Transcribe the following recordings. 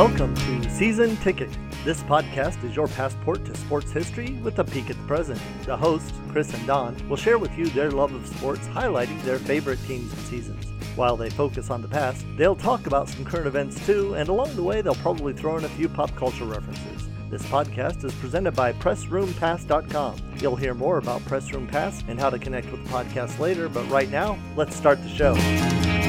Welcome to Season Ticket. This podcast is your passport to sports history with a peek at the present. The hosts, Chris and Don, will share with you their love of sports, highlighting their favorite teams and seasons. While they focus on the past, they'll talk about some current events too, and along the way, they'll probably throw in a few pop culture references. This podcast is presented by PressRoomPass.com. You'll hear more about Press Room Pass and how to connect with the podcast later, but right now, let's start the show.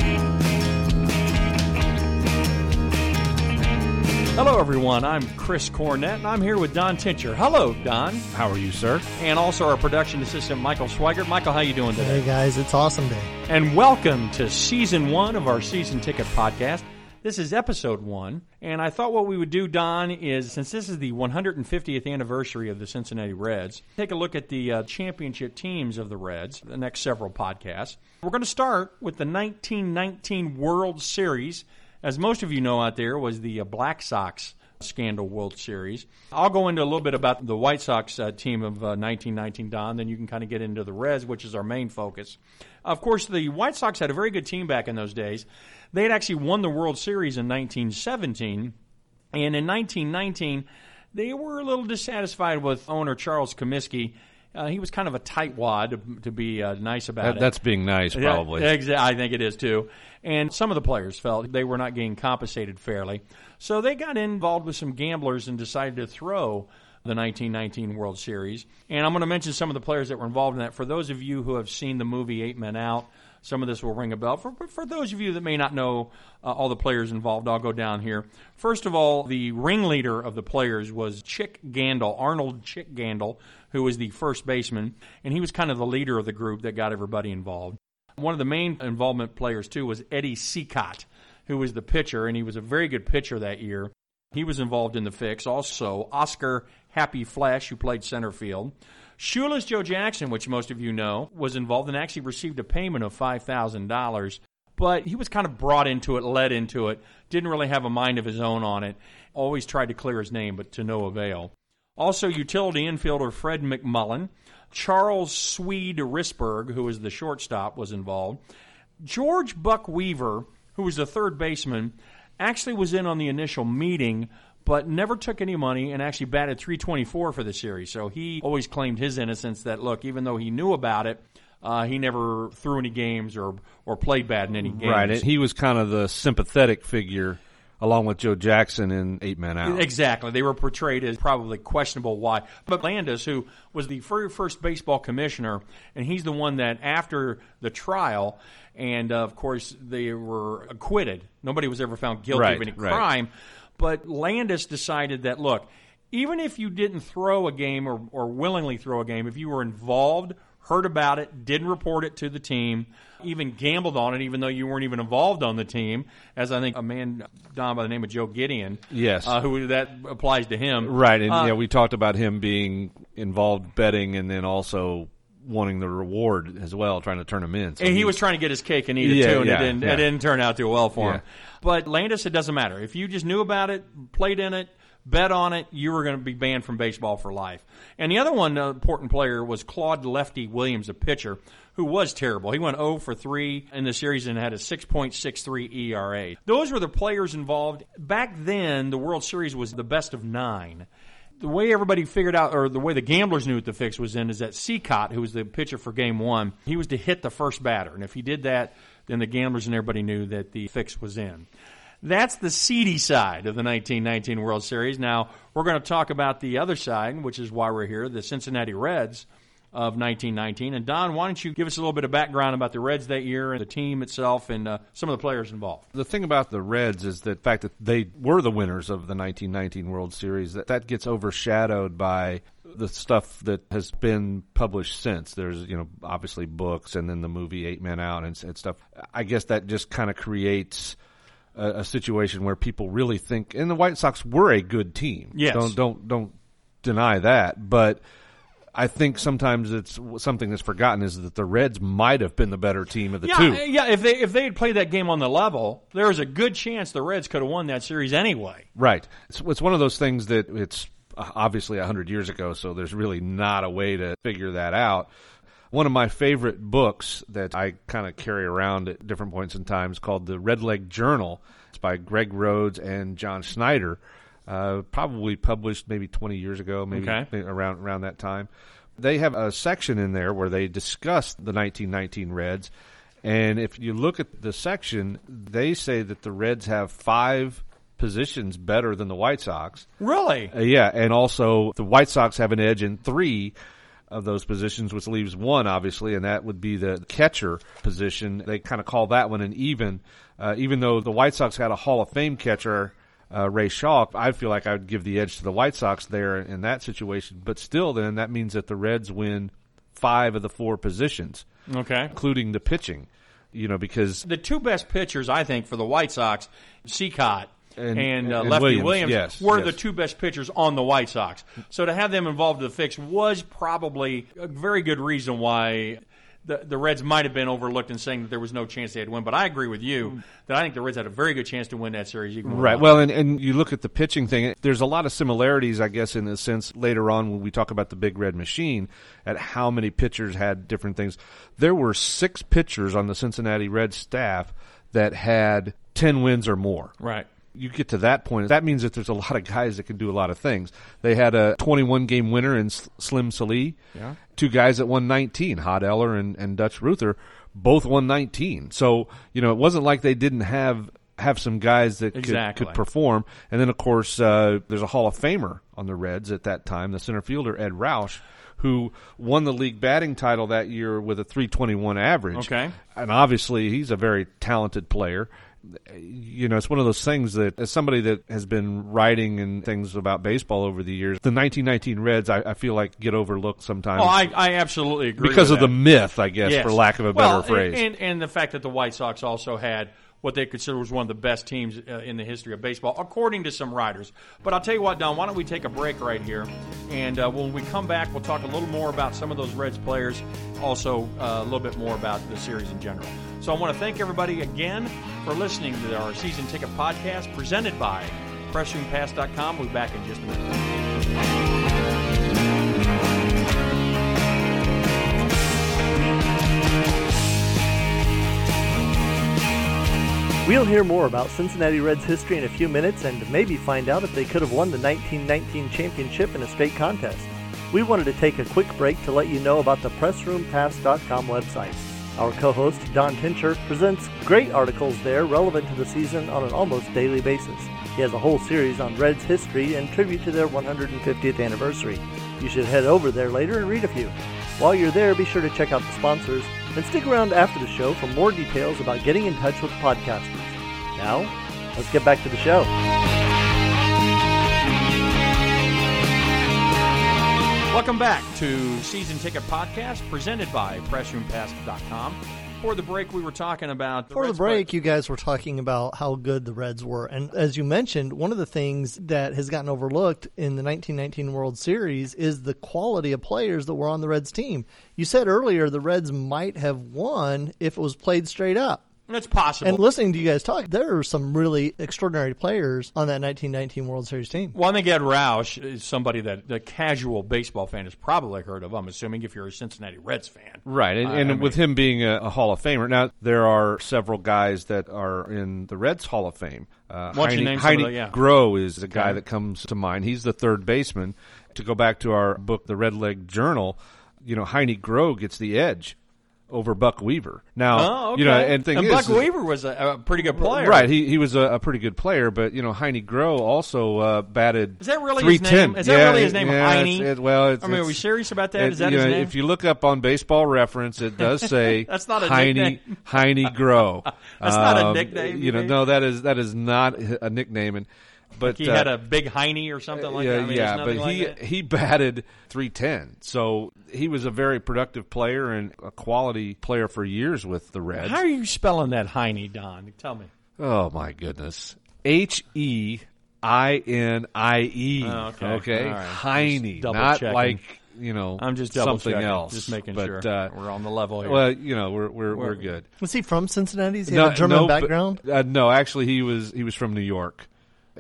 Hello, everyone. I'm Chris Cornett, and I'm here with Don Tincher. Hello, Don. How are you, sir? And also our production assistant, Michael Swigert. Michael, how are you doing today? Hey guys, it's awesome day. And welcome to season one of our season ticket podcast. This is episode one, and I thought what we would do, Don, is since this is the 150th anniversary of the Cincinnati Reds, take a look at the uh, championship teams of the Reds, the next several podcasts. We're going to start with the 1919 World Series. As most of you know out there, was the uh, Black Sox scandal World Series. I'll go into a little bit about the White Sox uh, team of uh, 1919, Don. Then you can kind of get into the Reds, which is our main focus. Of course, the White Sox had a very good team back in those days. They had actually won the World Series in 1917, and in 1919, they were a little dissatisfied with owner Charles Comiskey. Uh, he was kind of a tightwad, to, to be uh, nice about That, it. that's being nice, probably. Yeah, exa- I think it is too. And some of the players felt they were not getting compensated fairly. So they got involved with some gamblers and decided to throw the 1919 World Series. And I'm going to mention some of the players that were involved in that. For those of you who have seen the movie Eight Men Out, some of this will ring a bell. For, for those of you that may not know uh, all the players involved, I'll go down here. First of all, the ringleader of the players was Chick Gandil, Arnold Chick Gandil, who was the first baseman, and he was kind of the leader of the group that got everybody involved. One of the main involvement players, too, was Eddie Cicotte, who was the pitcher, and he was a very good pitcher that year. He was involved in the fix. Also, Oscar Happy Felsch, who played center field. Shoeless Joe Jackson, which most of you know, was involved and actually received a payment of $5,000. But he was kind of brought into it, led into it, didn't really have a mind of his own on it. Always tried to clear his name, but to no avail. Also, utility infielder Fred McMullin. Charles Swede Risberg, who was the shortstop, was involved. George Buck Weaver, who was the third baseman, actually was in on the initial meeting, but never took any money and actually batted 324 for the series. So he always claimed his innocence that, look, even though he knew about it, uh, he never threw any games or, or played bad in any games. Right. And he was kind of the sympathetic figure along with Joe Jackson in Eight Men Out. Exactly. They were portrayed as probably questionable why. But Landis, who was the very first baseball commissioner, and he's the one that after the trial, and uh, of course they were acquitted. Nobody was ever found guilty Right, of any right. But Landis decided that, look, even if you didn't throw a game or, or willingly throw a game, if you were involved, heard about it, didn't report it to the team, even gambled on it, even though you weren't even involved on the team, as I think a man Don by the name of Joe Gedeon, Yes. uh, who that applies to him, Right. And Uh, yeah, we talked about him being involved betting and then also wanting the reward as well, trying to turn him in. So And he was trying to get his cake and eat it Yeah, too, and yeah, it, didn't, yeah. it didn't turn out too well for him. But Landis, it doesn't matter. If you just knew about it, played in it, bet on it, you were going to be banned from baseball for life. And the other one uh, important player was Claude Lefty Williams, a pitcher, who was terrible. He went 0 for 3 in the series and had a 6.63 ERA. Those were the players involved. Back then, the World Series was the best of nine the way everybody figured out, or the way the gamblers knew what the fix was in, is that Cicotte, who was the pitcher for Game One, he was to hit the first batter, and if he did that, then the gamblers and everybody knew that the fix was in. That's the seedy side of the 1919 World Series. Now we're going to talk about the other side, which is why we're here, the Cincinnati Reds of 1919. And Don, why don't you give us a little bit of background about the Reds that year and the team itself and uh, some of the players involved? The thing about the Reds is the fact that they were the winners of the 1919 World Series. That that gets overshadowed by the stuff that has been published since. There's you know obviously books and then the movie Eight Men Out and, and stuff. I guess that just kind of creates. A, a situation where people really think, and the White Sox were a good team. Yes. don't don't don't deny that. But I think sometimes it's something that's forgotten is that the Reds might have been the better team of the yeah, two. yeah. If they if they had played that game on the level, there was a good chance the Reds could have won that series anyway. Right. It's, it's one of those things that it's uh, obviously a hundred years ago, so there's really not a way to figure that out. one of my favorite books that I kind of carry around at different points in times called the Redleg Journal. It's by Greg Rhodes and John Snyder. Uh, probably published maybe 20 years ago, maybe Okay. around around that time. They have a section in there where they discuss the 1919 Reds, and if you look at the section, they say that the Reds have five positions better than the White Sox. Really? Uh, yeah, and also the White Sox have an edge in three of those positions, which leaves one, obviously, and that would be the catcher position. They kind of call that one an even, uh, even though the White Sox had a Hall of Fame catcher. Uh, Ray Schalk, I feel like I would give the edge to the White Sox there in that situation. But still, then that means that the Reds win five of the four positions, Okay. including the pitching. You know, because The two best pitchers, I think, for the White Sox, Cicotte and, And- uh, and Lefty Williams, Williams, yes, were yes. the two best pitchers on the White Sox. So to have them involved in the fix was probably a very good reason why the, the Reds might have been overlooked in saying that there was no chance they had win. But I agree with you hmm. that I think the Reds had a very good chance to win that series. Right. Well, and, and you look at the pitching thing, there's a lot of similarities, I guess, in the sense later on when we talk about the big red machine at how many pitchers had different things. There were six pitchers on the Cincinnati Reds staff that had 10 wins or more. right. You get to that point, that means that there's a lot of guys that can do a lot of things. They had a 21 game winner in Slim Sallee. Yeah. Two guys that won 19, Hod Eller and, and Dutch Ruether, both won 19. So, you know, it wasn't like they didn't have have some guys that could, could perform. And then, of course, uh, there's a Hall of Famer on the Reds at that time, the center fielder, Ed Roush, who won the league batting title that year with a 321 average. Okay. And obviously, he's a very talented player. You know, it's one of those things that, as somebody that has been writing and things about baseball over the years, the 1919 Reds, I, I feel like get overlooked sometimes Oh, I, I absolutely agree because of the myth, I guess, Yes. for lack of a Well, better phrase. And, and the fact that the White Sox also had what they consider was one of the best teams uh, in the history of baseball, according to some writers. But I'll tell you what, Don, why don't we take a break right here? And uh, when we come back, we'll talk a little more about some of those Reds players, also uh, a little bit more about the series in general. So I want to thank everybody again for listening to our season ticket podcast presented by PressRoomPass.com. We'll be back in just a minute. We'll hear more about Cincinnati Reds history in a few minutes and maybe find out if they could have won the 1919 championship in a straight contest. We wanted to take a quick break to let you know about the PressRoomPass.com website. Our co host, Don Tincher, presents great articles there relevant to the season on an almost daily basis. He has a whole series on Reds history and tribute to their 150th anniversary. You should head over there later and read a few. While you're there, be sure to check out the sponsors and stick around after the show for more details about getting in touch with podcasters. Now, let's get back to the show. Welcome back to Season Ticket Podcast presented by PressRoomPass.com. For the break, we were talking about Before the Reds break, play- you guys were talking about how good the Reds were. And as you mentioned, one of the things that has gotten overlooked in the 1919 World Series is the quality of players that were on the Reds team. You said earlier the Reds might have won if it was played straight up. It's possible. And listening to you guys talk, there are some really extraordinary players on that 1919 World Series team. well, I think Ed Roush is somebody that the casual baseball fan has probably heard of. I'm assuming if you're a Cincinnati Reds fan, Right, and, I- and I mean- with him being a, a Hall of Famer, now there are several guys that are in the Reds Hall of Fame. Uh, Why don't you Heinie, name Heinie the- yeah. Groh is the guy Okay. that comes to mind. He's the third baseman. To go back to our book, The Red Leg Journal, you know, Heinie Groh gets the edge over Buck Weaver. Now, oh, okay. you know, and thing is, Buck is- Weaver was a, a pretty good player, Right, he he was a, a pretty good player, but you know Heinie Groh also uh, batted. Is that really his name? Is that really his name, yeah, Heinie? it- well, it's, I mean, are we serious about that? it- Is that his know, name? If you look up on Baseball Reference, it does say That's not a Heinie nickname. Heinie Groh. That's not a Um, nickname, You know, no, that is that is not a nickname, and but he uh, had a big Heine or something like yeah, that. I mean, yeah, but nothing he that. he batted 310, so he was a very productive player and a quality player for years with the Reds. How are you spelling that Heinie, Don? Tell me. Oh my goodness. H E I N I E. Oh, okay. Okay. All right. Heinie, not checking. like you know. I'm just double something checking, else. just making but, sure Uh, we're on the level here. well, you know, we're we're we're, We're- good. Was he from Cincinnati? Does he have a German no, but- background? uh, no, actually, he was he was from New York.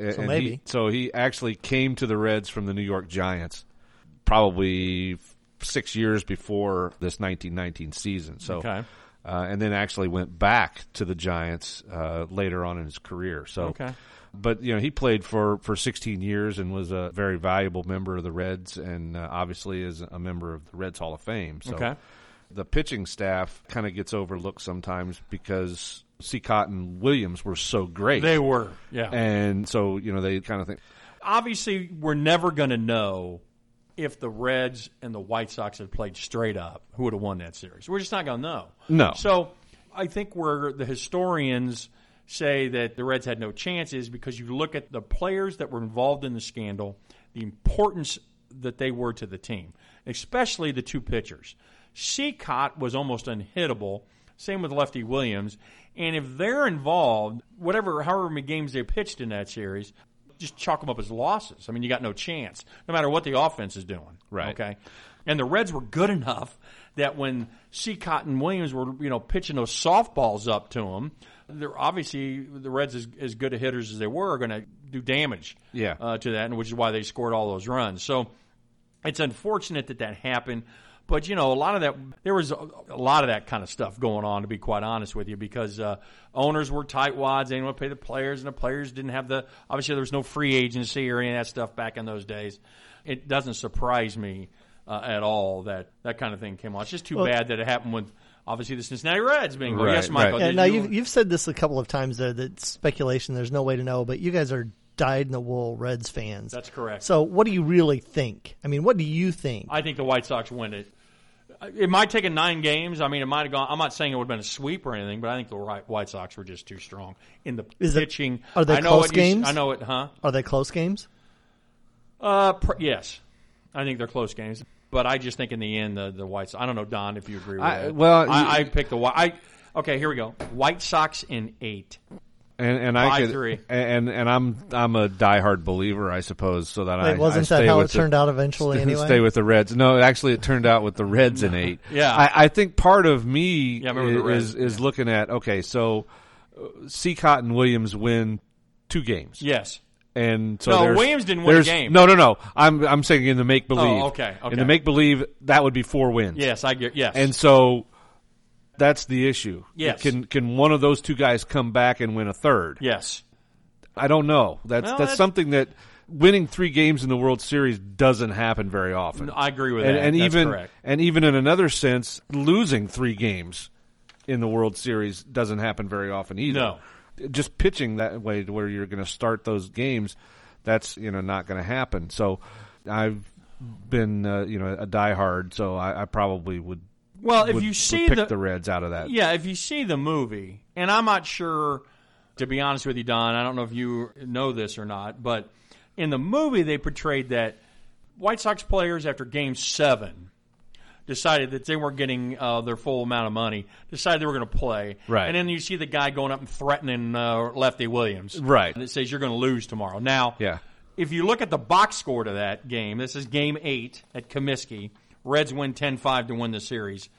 And maybe. he, so he actually came to the Reds from the New York Giants, probably six years before this 1919 season. So, Okay. uh, and then actually went back to the Giants uh, later on in his career. So, Okay. but you know, he played for for 16 years and was a very valuable member of the Reds, and uh, obviously is a member of the Reds Hall of Fame. So, Okay. the pitching staff kind of gets overlooked sometimes because Cicotte and Williams were so great. They were, yeah. and so you know they kind of think, Obviously, we're never going to know if the Reds and the White Sox had played straight up, who would have won that series. We're just not going to know. No. So I think where the historians say that the Reds had no chances because you look at the players that were involved in the scandal, the importance that they were to the team, especially the two pitchers. Seacott was almost unhittable. Same with Lefty Williams. And if they're involved, whatever, however many games they pitched in that series, just chalk them up as losses. I mean, you got no chance, no matter what the offense is doing. Right. Okay. And the Reds were good enough that when Cicotte and Williams were, you know, pitching those softballs up to them, they're obviously the Reds, as, as good a hitters as they were, are going to do damage Yeah. uh, to that, and which is why they scored all those runs. So it's unfortunate that that happened. But you know, a lot of that there was a, a lot of that kind of stuff going on. To be quite honest with you, because uh, owners were tightwads, they didn't want to pay the players, and the players didn't have the. Obviously, there was no free agency or any of that stuff back in those days. It doesn't surprise me uh, at all that that kind of thing came on. It's just too Well- bad that it happened with obviously the Cincinnati Reds being. Right, yes, Michael. right. Yeah, now you- you've, you've said this a couple of times there that speculation, there's no way to know, but you guys are dyed in the wool Reds fans. That's correct. So what do you really think? I mean, what do you think? I think the White Sox win it. It might take a nine games. I mean, it might have gone. I'm not saying it would have been a sweep or anything, but I think the White White Sox were just too strong in the Is it- pitching. are they I know close what you- games? I know it, huh? Are they close games? Uh, pr- yes, I think they're close games, but I just think in the end the the White Sox. I don't know, Don, if you agree with I- that. well, you- I, I picked the White. Okay. Here we go. White Sox in eight. And and I Five, could, three. and and I'm I'm a diehard believer, I suppose, so that I wasn't I that how it the- turned out eventually anyway? Stay with the Reds. No, actually, it turned out with the Reds in eight. Yeah. I, I think part of me Yeah, I remember the is Reds, is looking at okay, so uh, Cicotte and Williams win two games, Yes. and so No, Williams didn't win a game. No, no, no. I'm I'm saying in the make believe. Oh, okay, okay. In the make believe, that would be four wins. Yes, I get. Yes. And so that's the issue. Yes. Can can one of those two guys come back and win a third? yes. I don't know. That's Well, that's that's- something that winning three games in the World Series doesn't happen very often. I agree with and, that. and That's even correct. and even in another sense, losing three games in the World Series doesn't happen very often either. No. Just pitching that way to where you're going to start those games, that's you know not going to happen. So I've been uh, you know a diehard, so I, I probably would. Well, if would- you see pick the, the Reds out of that, Yeah, if you see the movie, and I'm not sure, to be honest with you, Don, I don't know if you know this or not, but in the movie they portrayed that White Sox players after Game Seven decided that they weren't getting uh, their full amount of money, decided they were going to play, Right. And then you see the guy going up and threatening uh, Lefty Williams, Right. And it says you're going to lose tomorrow. Now, Yeah. if you look at the box score to that game, this is Game Eight at Comiskey. Reds win 10-5 to win the series.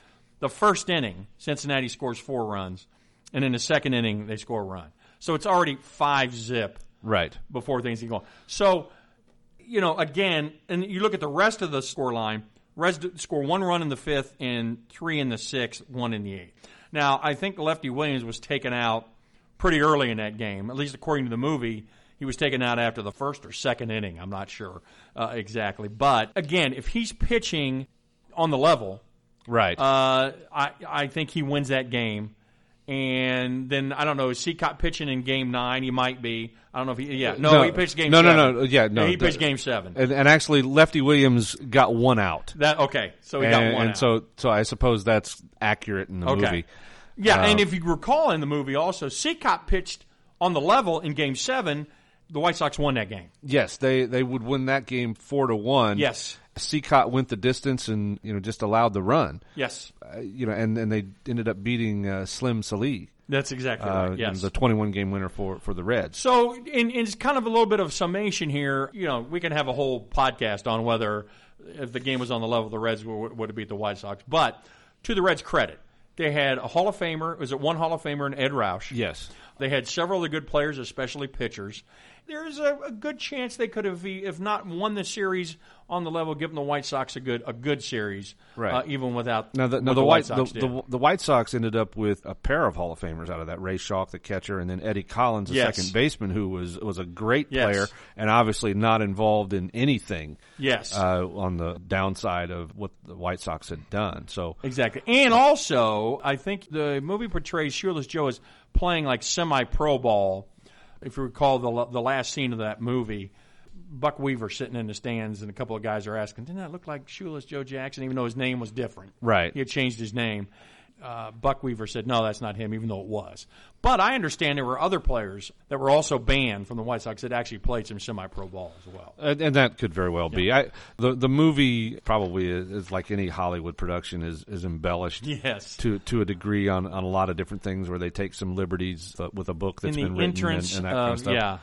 The first inning, Cincinnati scores four runs, and in the second inning they score a run. So it's already five zip right. before things get going. So, you know, again, and you look at the rest of the score line, Reds score one run in the fifth and three in the sixth, one in the eighth. Now, I think Lefty Williams was taken out pretty early in that game, at least according to the movie. He was taken out after the first or second inning. I'm not sure uh, exactly. But again, if he's pitching on the level, Right. uh, I I think he wins that game. And then I don't know. Is Cicotte pitching in Game Nine? He might be. I don't know if he. Yeah, no, No. he pitched Game. No, no, seven. no, yeah, no, he pitched Game Seven. and, and actually, Lefty Williams got one out. that okay. So he and, got one. and out. so so I suppose that's accurate in the okay. movie. Yeah, Uh, and if you recall in the movie, also Cicotte pitched on the level in Game Seven. The White Sox won that game. Yes, they they would win that game four to one. Yes. Cicotte went the distance and you know just allowed the run. Yes, Uh, you know, and, and they ended up beating uh, Slim Sallee, that's exactly uh, right. Yes. the twenty one game winner for for the Reds. So, in, in it's kind of a little bit of summation here. You know, we can have a whole podcast on whether if the game was on the level of the Reds would, would have beat the White Sox. But to the Reds' credit, they had a Hall of Famer. Was it one Hall of Famer and Ed Roush? Yes. They had several of the good players, especially pitchers. There's a, a good chance they could have, if not won the series on the level, given the White Sox a good a good series, Right. uh, even without Now the, now the, the White Sox the, did. the, the White Sox ended up with a pair of Hall of Famers out of that. Ray Schalk, the catcher, and then Eddie Collins, the Yes. second baseman, who was was a great Yes. player and obviously not involved in anything. Yes. uh, on the downside of what the White Sox had done. So Exactly. And also, I think the movie portrays Shoeless Joe as playing like semi pro ball. If you recall the, the last scene of that movie, Buck Weaver sitting in the stands, and a couple of guys are asking, Didn't that look like Shoeless Joe Jackson, even though his name was different? Right. He had changed his name. Uh, Buck Weaver said, No, that's not him, even though it was. But I understand there were other players that were also banned from the White Sox that actually played some semi pro ball as well. and, and that could very well be. I the the movie probably is, is like any Hollywood production is is embellished. Yes. To, to a degree on, on a lot of different things where they take some liberties uh, with a book that's in been written entrance, and, and that uh, kind of stuff. yeah,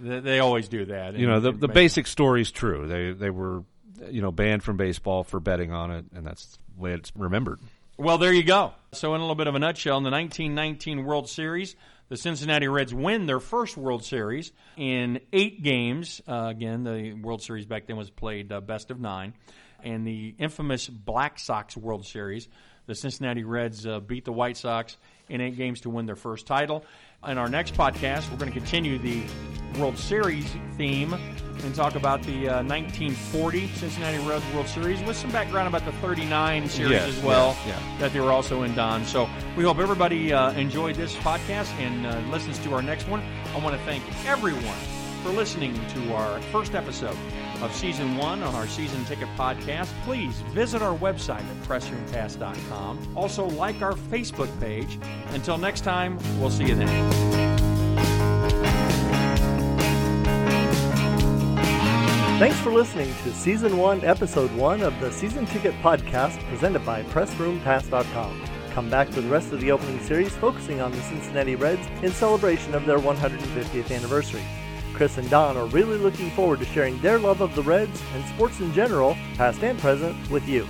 they, they always do that. you know the the basic story's true. They they were you know banned from baseball for betting on it, and that's the way it's remembered. Well, there you go. So, in a little bit of a nutshell, in the 1919 World Series, the Cincinnati Reds win their first World Series in eight games. Uh, again, the World Series back then was played uh, best of nine. And the infamous Black Sox World Series, the Cincinnati Reds uh, beat the White Sox in eight games to win their first title. In our next podcast, we're going to continue the World Series theme and talk about the uh, 1940 Cincinnati Reds World Series with some background about the 39 series Yes, as well yeah, yeah. that they were also in Don. So we hope everybody uh, enjoyed this podcast and uh, listens to our next one. I want to thank everyone for listening to our first episode of season one on our season ticket podcast. Please visit our website at pressroomcast.com. Also, like our Facebook page. Until next time, we'll see you then. Thanks for listening to Season 1, Episode 1 of the Season Ticket Podcast presented by PressRoomPass.com. Come back for the rest of the opening series focusing on the Cincinnati Reds in celebration of their 150th anniversary. Chris and Don are really looking forward to sharing their love of the Reds and sports in general, past and present, with you.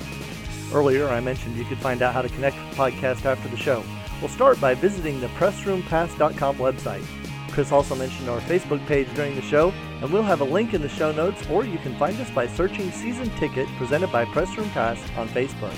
Earlier, I mentioned you could find out how to connect with the podcast after the show. We'll start by visiting the PressRoomPass.com website. Chris also mentioned our Facebook page during the show, and we'll have a link in the show notes, or you can find us by searching Season Ticket presented by Press Room Pass on Facebook.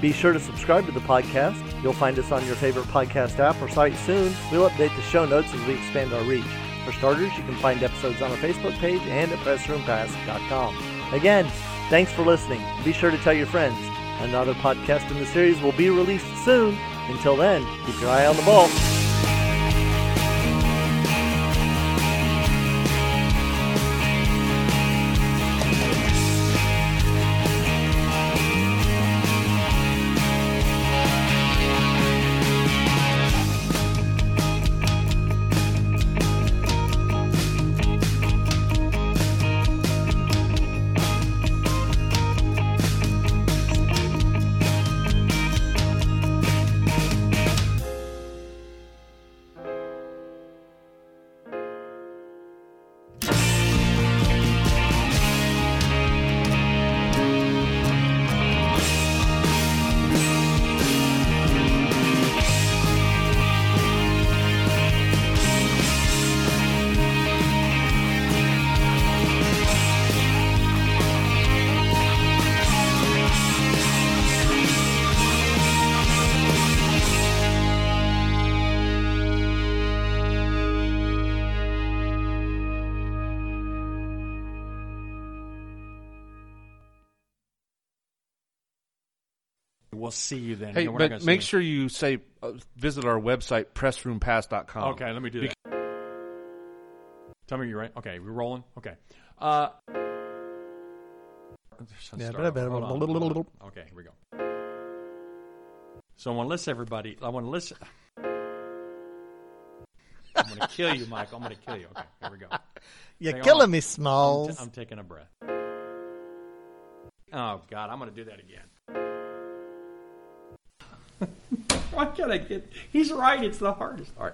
Be sure to subscribe to the podcast. You'll find us on your favorite podcast app or site soon. We'll update the show notes as we expand our reach. For starters, you can find episodes on our Facebook page and at PressRoomPass.com. Again, thanks for listening. Be sure to tell your friends. Another podcast in the series will be released soon. Until then, keep your eye on the ball. See you then. Hey, No, we're not gonna but see make sure you say uh, visit our website pressroompass.com. Okay, let me do that. Tell me you're right. Okay, we're rolling. Okay. Uh, Yeah, start better, better. over. Hold on, hold on. Okay, here we go. So I want to list everybody. I want to listen. I'm going to kill you, Michael. I'm going to kill you. Okay, here we go. You're Hang on. killing me, I'm, Smalls. t- I'm taking a breath. Oh God, I'm going to do that again. Why can't I get? He's right. It's the hardest. Right.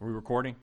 Are we recording?